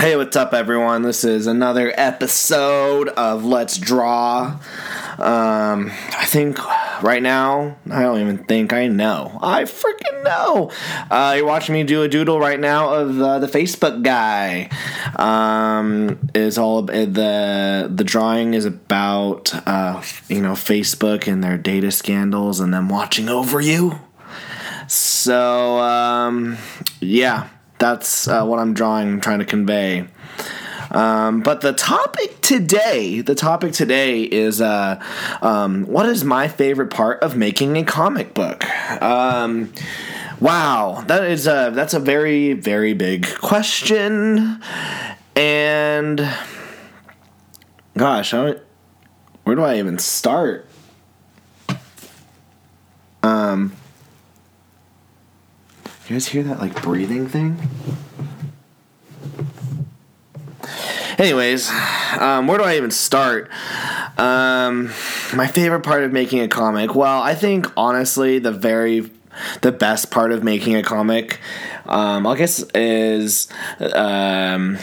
Hey, what's up, everyone? This is another episode of Let's Draw. Um, I think right now, I don't even think I know. I freaking know. Uh, you're watching me do a doodle right now of uh, the Facebook guy. Um, is all the the drawing is about uh, you know Facebook and their data scandals and them watching over you. So um, yeah, that's uh, what I'm drawing, trying to convey. Um, but the topic today, the topic today is uh, um, what is my favorite part of making a comic book? Um, wow, that is a that's a very very big question, and gosh, I where do I even start? Um, you guys hear that like breathing thing? Anyways, um, where do I even start? Um, my favorite part of making a comic. Well, I think honestly, the very the best part of making a comic, um, I guess, is um,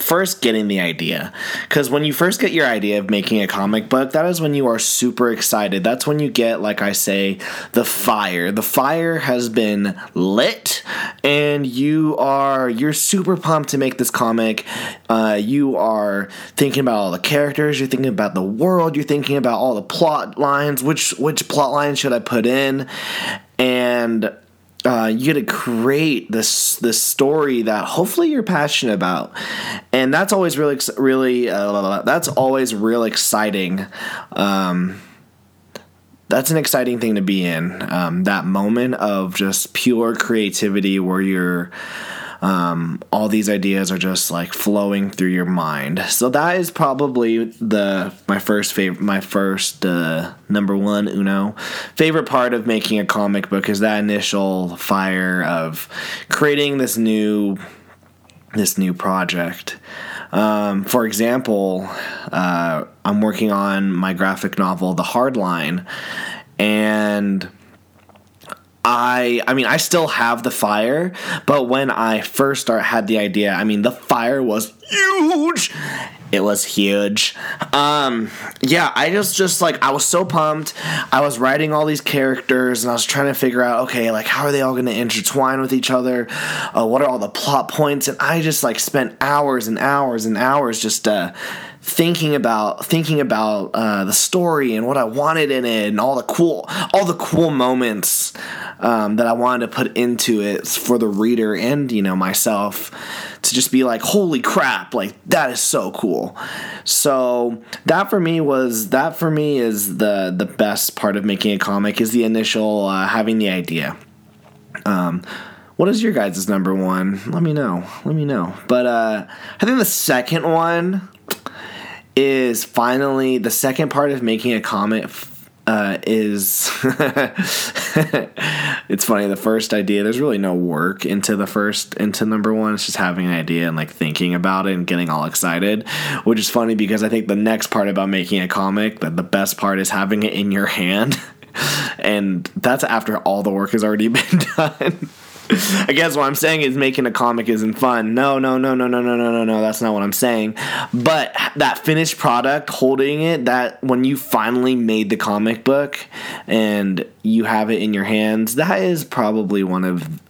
first getting the idea. Because when you first get your idea of making a comic book that is when you are super excited. That's when you get like i say the fire. The fire has been lit and you are you're super pumped to make this comic. Uh, you are thinking about all the characters. You're thinking about the world. You're thinking about all the plot lines. Which which plot lines should i put in? And uh, you get to create this this story that hopefully you're passionate about, and that's always really really uh, that's always real exciting. Um, that's an exciting thing to be in. Um, that moment of just pure creativity where you're um, all these ideas are just like flowing through your mind. So that is probably the my first favorite, my first uh, number one uno favorite part of making a comic book is that initial fire of creating this new this new project. Um, for example, uh, I'm working on my graphic novel, The Hardline, and I I mean I still have the fire, but when I first start had the idea, I mean the fire was huge. It was huge. Um yeah, I just just like I was so pumped. I was writing all these characters and I was trying to figure out okay, like how are they all going to intertwine with each other? Uh, what are all the plot points? And I just like spent hours and hours and hours just uh thinking about thinking about uh, the story and what I wanted in it and all the cool all the cool moments um, that I wanted to put into it for the reader and you know myself to just be like holy crap like that is so cool so that for me was that for me is the the best part of making a comic is the initial uh, having the idea um, what is your guys' number one? Let me know. Let me know. But uh, I think the second one is finally the second part of making a comic uh, is it's funny the first idea there's really no work into the first into number one. It's just having an idea and like thinking about it and getting all excited which is funny because i think the next part about making a comic that the best part is having it in your hand. And that's after all the work has already been done I guess what I'm saying is making a comic isn't fun. No, no, no, no, no, no, no, no, no. That's not what I'm saying. But that finished product, holding it, that when you finally made the comic book and you have it in your hands, that is probably one of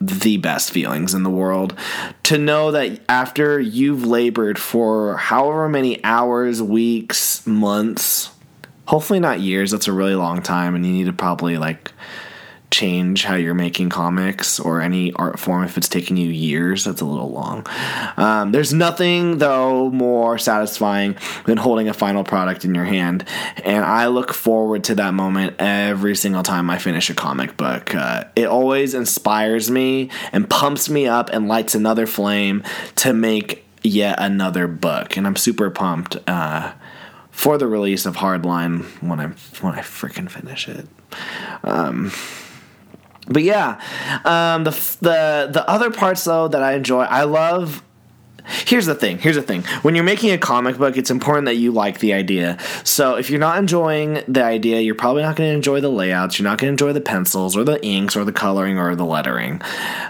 the best feelings in the world to know that after you've labored for however many hours, weeks, months, hopefully not years, that's a really long time, and you need to probably like change how you're making comics or any art form if it's taking you years that's a little long. Um, there's nothing though more satisfying than holding a final product in your hand. And i look forward to that moment every single time i finish a comic book. Uh, it always inspires me and pumps me up and lights another flame to make yet another book. And i'm super pumped uh, for the release of hardline when i when i freaking finish it. Um, but yeah, um, the the the other parts though that I enjoy, I love here's the thing here's the thing. When you're making a comic book it's important that you like the idea. So if you're not enjoying the idea you're probably not going to enjoy the layouts you're not going to enjoy the pencils or the inks or the coloring or the lettering.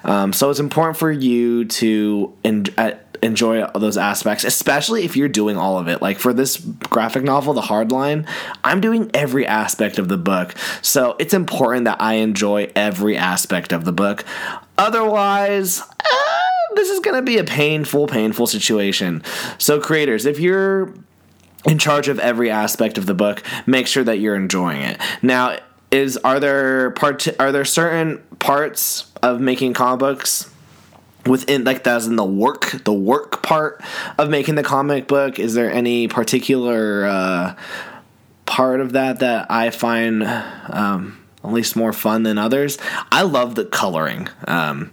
Um, so it's important for you to en- uh, enjoy those aspects especially if you're doing all of it like for this graphic novel the hardline i'm doing every aspect of the book so it's important that i enjoy every aspect of the book otherwise uh, this is going to be a painful, painful situation. So, creators, if you're in charge of every aspect of the book, make sure that you're enjoying it. Now, is are there part are there certain parts of making comic books within like that's in the work the work part of making the comic book. Is there any particular uh, part of that that i find um, at least more fun than others? I love the coloring. Um,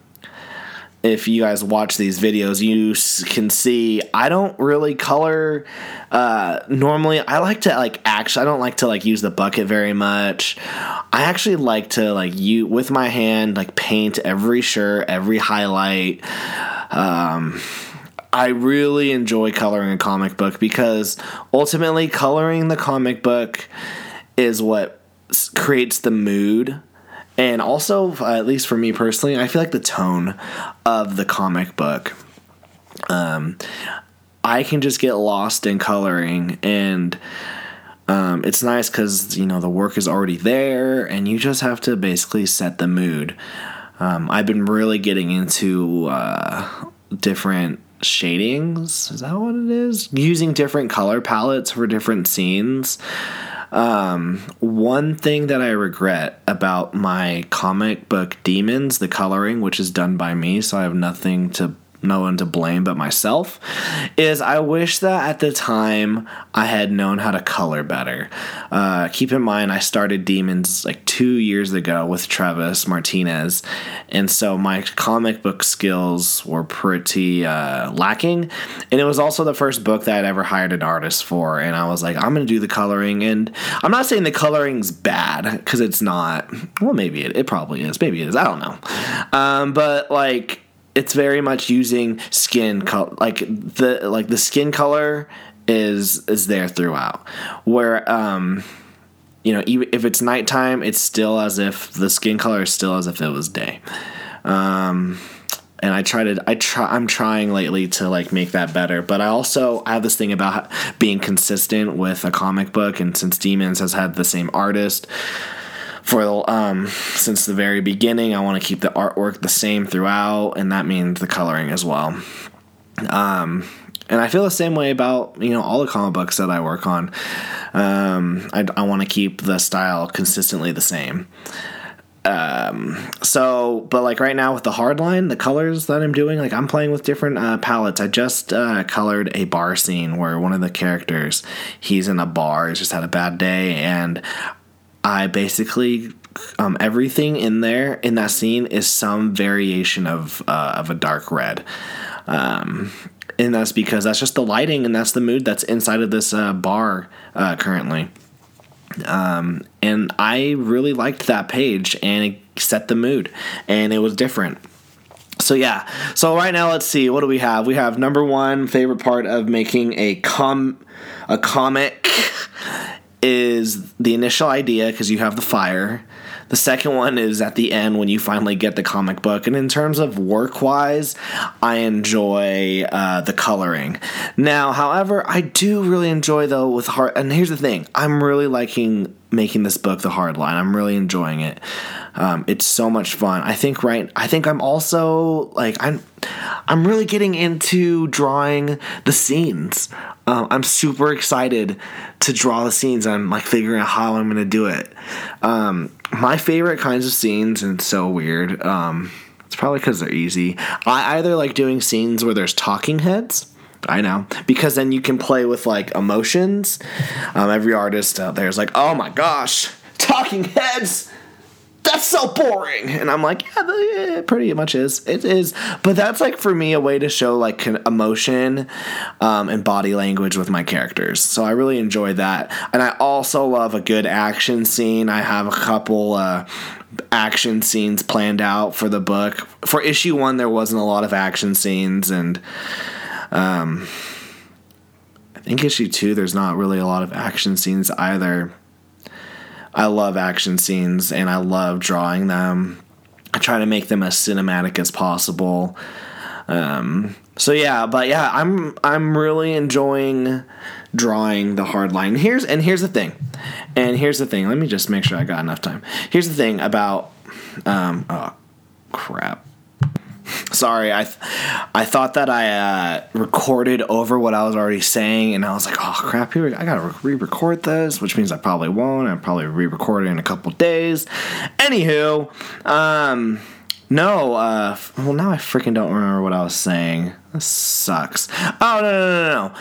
if you guys watch these videos, you can see I don't really color. Uh, normally, I like to like actually. I don't like to like use the bucket very much. I actually like to like you with my hand like paint every shirt, every highlight. Um, I really enjoy coloring a comic book because ultimately, coloring the comic book is what creates the mood and also uh, at least for me personally i feel like the tone of the comic book um, i can just get lost in coloring and um, it's nice because you know the work is already there and you just have to basically set the mood. Um, i've been really getting into uh, different shadings. Is that what it is? Using different color palettes for different scenes um, one thing that I regret about my comic book Demons, the coloring, which is done by me, so I have nothing to no one to blame but myself is I wish that at the time I had known how to color better. Uh, keep in mind, I started Demons like two years ago with Travis Martinez, and so my comic book skills were pretty uh, lacking. And it was also the first book that I'd ever hired an artist for, and I was like, I'm to do the coloring. And I'm not saying the coloring's bad because it's not. Well, maybe it, it probably is. Maybe it is. I don't know. Um, but like, it's very much using skin color like the like the skin color is is there throughout. Where um you know even if it's nighttime it's still as if the skin color is still as if it was day. Um and I try to I try I'm trying lately to like make that better. But I also I have this thing about being consistent with a comic book, and since Demons has had the same artist, for um, since the very beginning. I want to keep the artwork the same throughout, and that means the coloring as well. Um, and I feel the same way about you know all the comic books that I work on. Um, I, I want to keep the style consistently the same. Um, so, but like right now with the hard line, the colors that I'm doing, like I'm playing with different uh, palettes. I just uh, colored a bar scene where one of the characters, he's in a bar, he's just had a bad day, and I basically um, everything in there in that scene is some variation of uh, of a dark red. Um, and that's because that's just the lighting and that's the mood that's inside of this uh, bar uh, currently. Um, and I really liked that page and it set the mood and it was different. So yeah. So right now let's see what do we have? We have number 1 favorite part of making a com a comic is the initial idea because you have the fire. The second one is at the end when you finally get the comic book. And in terms of work wise, I enjoy uh, the coloring. Now, however, I do really enjoy though with hard. And here's the thing: I'm really liking making this book the hard line. I'm really enjoying it. Um, it's so much fun. I think right. I think I'm also like I'm. I'm really getting into drawing the scenes. Um, I'm super excited to draw the scenes. I'm like figuring out how I'm gonna do it. Um, my favorite kinds of scenes, and it's so weird. Um, it's probably because they're easy. I either like doing scenes where there's talking heads. I know because then you can play with like emotions. Um, every artist out there is like, "Oh my gosh, talking heads." That's so boring. And I'm like, yeah, it pretty much is. It is. But that's like for me a way to show like emotion um, and body language with my characters. So I really enjoy that. And I also love a good action scene. I have a couple uh, action scenes planned out for the book. For issue one, there wasn't a lot of action scenes and Um, I think issue two, there's not really a lot of action scenes either. I love action scenes and I love drawing them. I try to make them as cinematic as possible. Um, so yeah, but yeah, I'm I'm really enjoying drawing the hard line. Here's and here's the thing, and here's the thing. Let me just make sure I got enough time. Here's the thing about um, oh crap. Sorry, I th- I thought that I uh, recorded over what I was already saying, and I was like, "Oh crap! Here I gotta re-record this," which means I probably won't. I'll probably re-record it in a couple days. Anywho, um, no, uh, well now I freaking don't remember what I was saying. This sucks. Oh no no no no!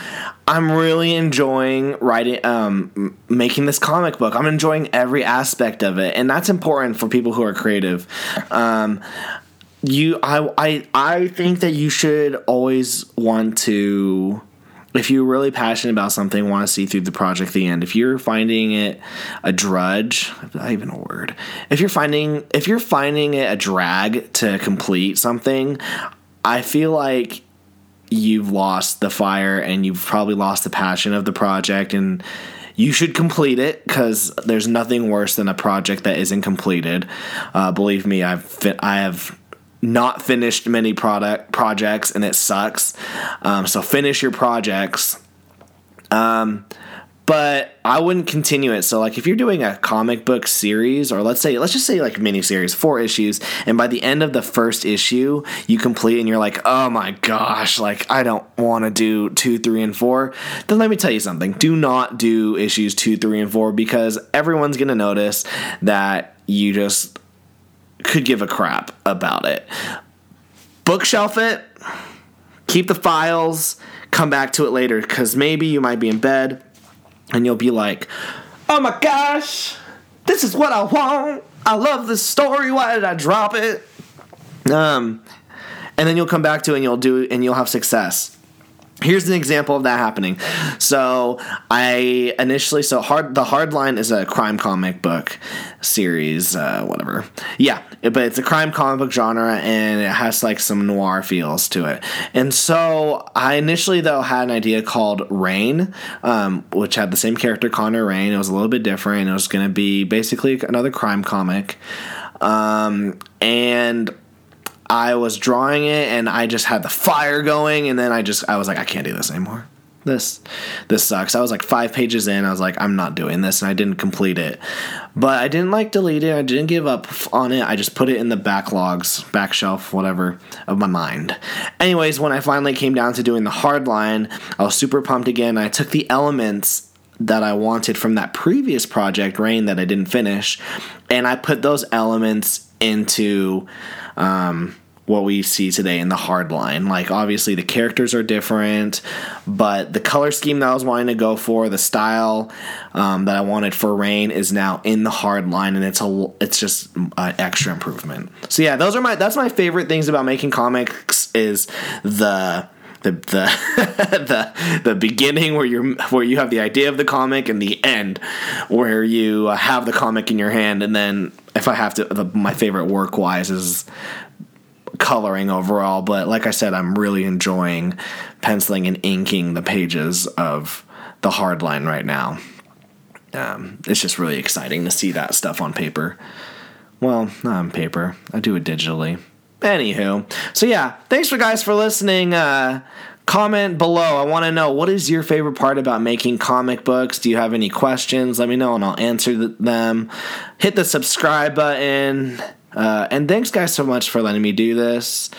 I'm really enjoying writing, um, making this comic book. I'm enjoying every aspect of it, and that's important for people who are creative. Um, you, I, I, I think that you should always want to if you're really passionate about something, want to see through the project the end. If you're finding it a drudge, not even a word. If you're finding if you're finding it a drag to complete something, I feel like you've lost the fire and you've probably lost the passion of the project and you should complete it because there's nothing worse than a project that isn't completed. Uh, believe me, I've I have not finished many product projects and it sucks. Um, so finish your projects. Um, but I wouldn't continue it. So like if you're doing a comic book series or let's say let's just say like mini series, four issues, and by the end of the first issue you complete and you're like, "Oh my gosh, like I don't want to do 2, 3 and 4." Then let me tell you something. Do not do issues 2, 3 and 4 because everyone's going to notice that you just could give a crap about it. Bookshelf it, keep the files, come back to it later because maybe you might be in bed and you'll be like, oh my gosh, this is what I want. I love this story. Why did I drop it? Um, and then you'll come back to it and you'll do and you'll have success here's an example of that happening. So i initially so hard the hard line is a crime comic book series uh, whatever. Yeah but it's a crime comic book genre and it has like some noir feels to it. And so i initially though had an idea called rain um, which had the same character connor rain. It was a little bit different. It was going to be basically another crime comic. Um, and I was drawing it and I just had the fire going and then I just I was like I can't do this anymore. This this sucks. I was like 5 pages in. I was like I'm not doing this and I didn't complete it. But I didn't like delete it. I didn't give up on it. I just put it in the backlogs, back shelf, whatever of my mind. Anyways, when I finally came down to doing the hard line, I was super pumped again. I took the elements that I wanted from that previous project, Rain, that I didn't finish, and I put those elements into um, what we see today in the hard line. Like obviously the characters are different, but the color scheme that I was wanting to go for, the style um, that I wanted for Rain is now in the hard line, and it's a it's just an extra improvement. So yeah, those are my that's my favorite things about making comics is the the the the the beginning where you're where you have the idea of the comic and the end where you have the comic in your hand and then if I have to, the, my favorite work wise is coloring overall. But like I said, I'm really enjoying penciling and inking the pages of the hardline right now. Um, it's just really exciting to see that stuff on paper. Well, not on paper. I do it digitally. Anywho, so yeah, thanks for guys for listening. Uh, comment below. I want to know what is your favorite part about making comic books? Do you have any questions? Let me know and I'll answer them. Hit the subscribe button. Uh, and thanks, guys, so much for letting me do this.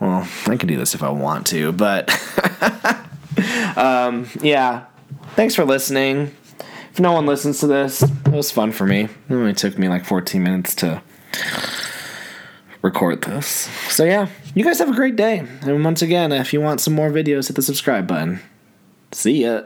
Well, I can do this if I want to, but um, yeah. Thanks for listening. If no one listens to this, it was fun for me. It only took me like 14 minutes to record this. So yeah, you guys have a great day. And once again, if you want some more videos, hit the subscribe button. See ya.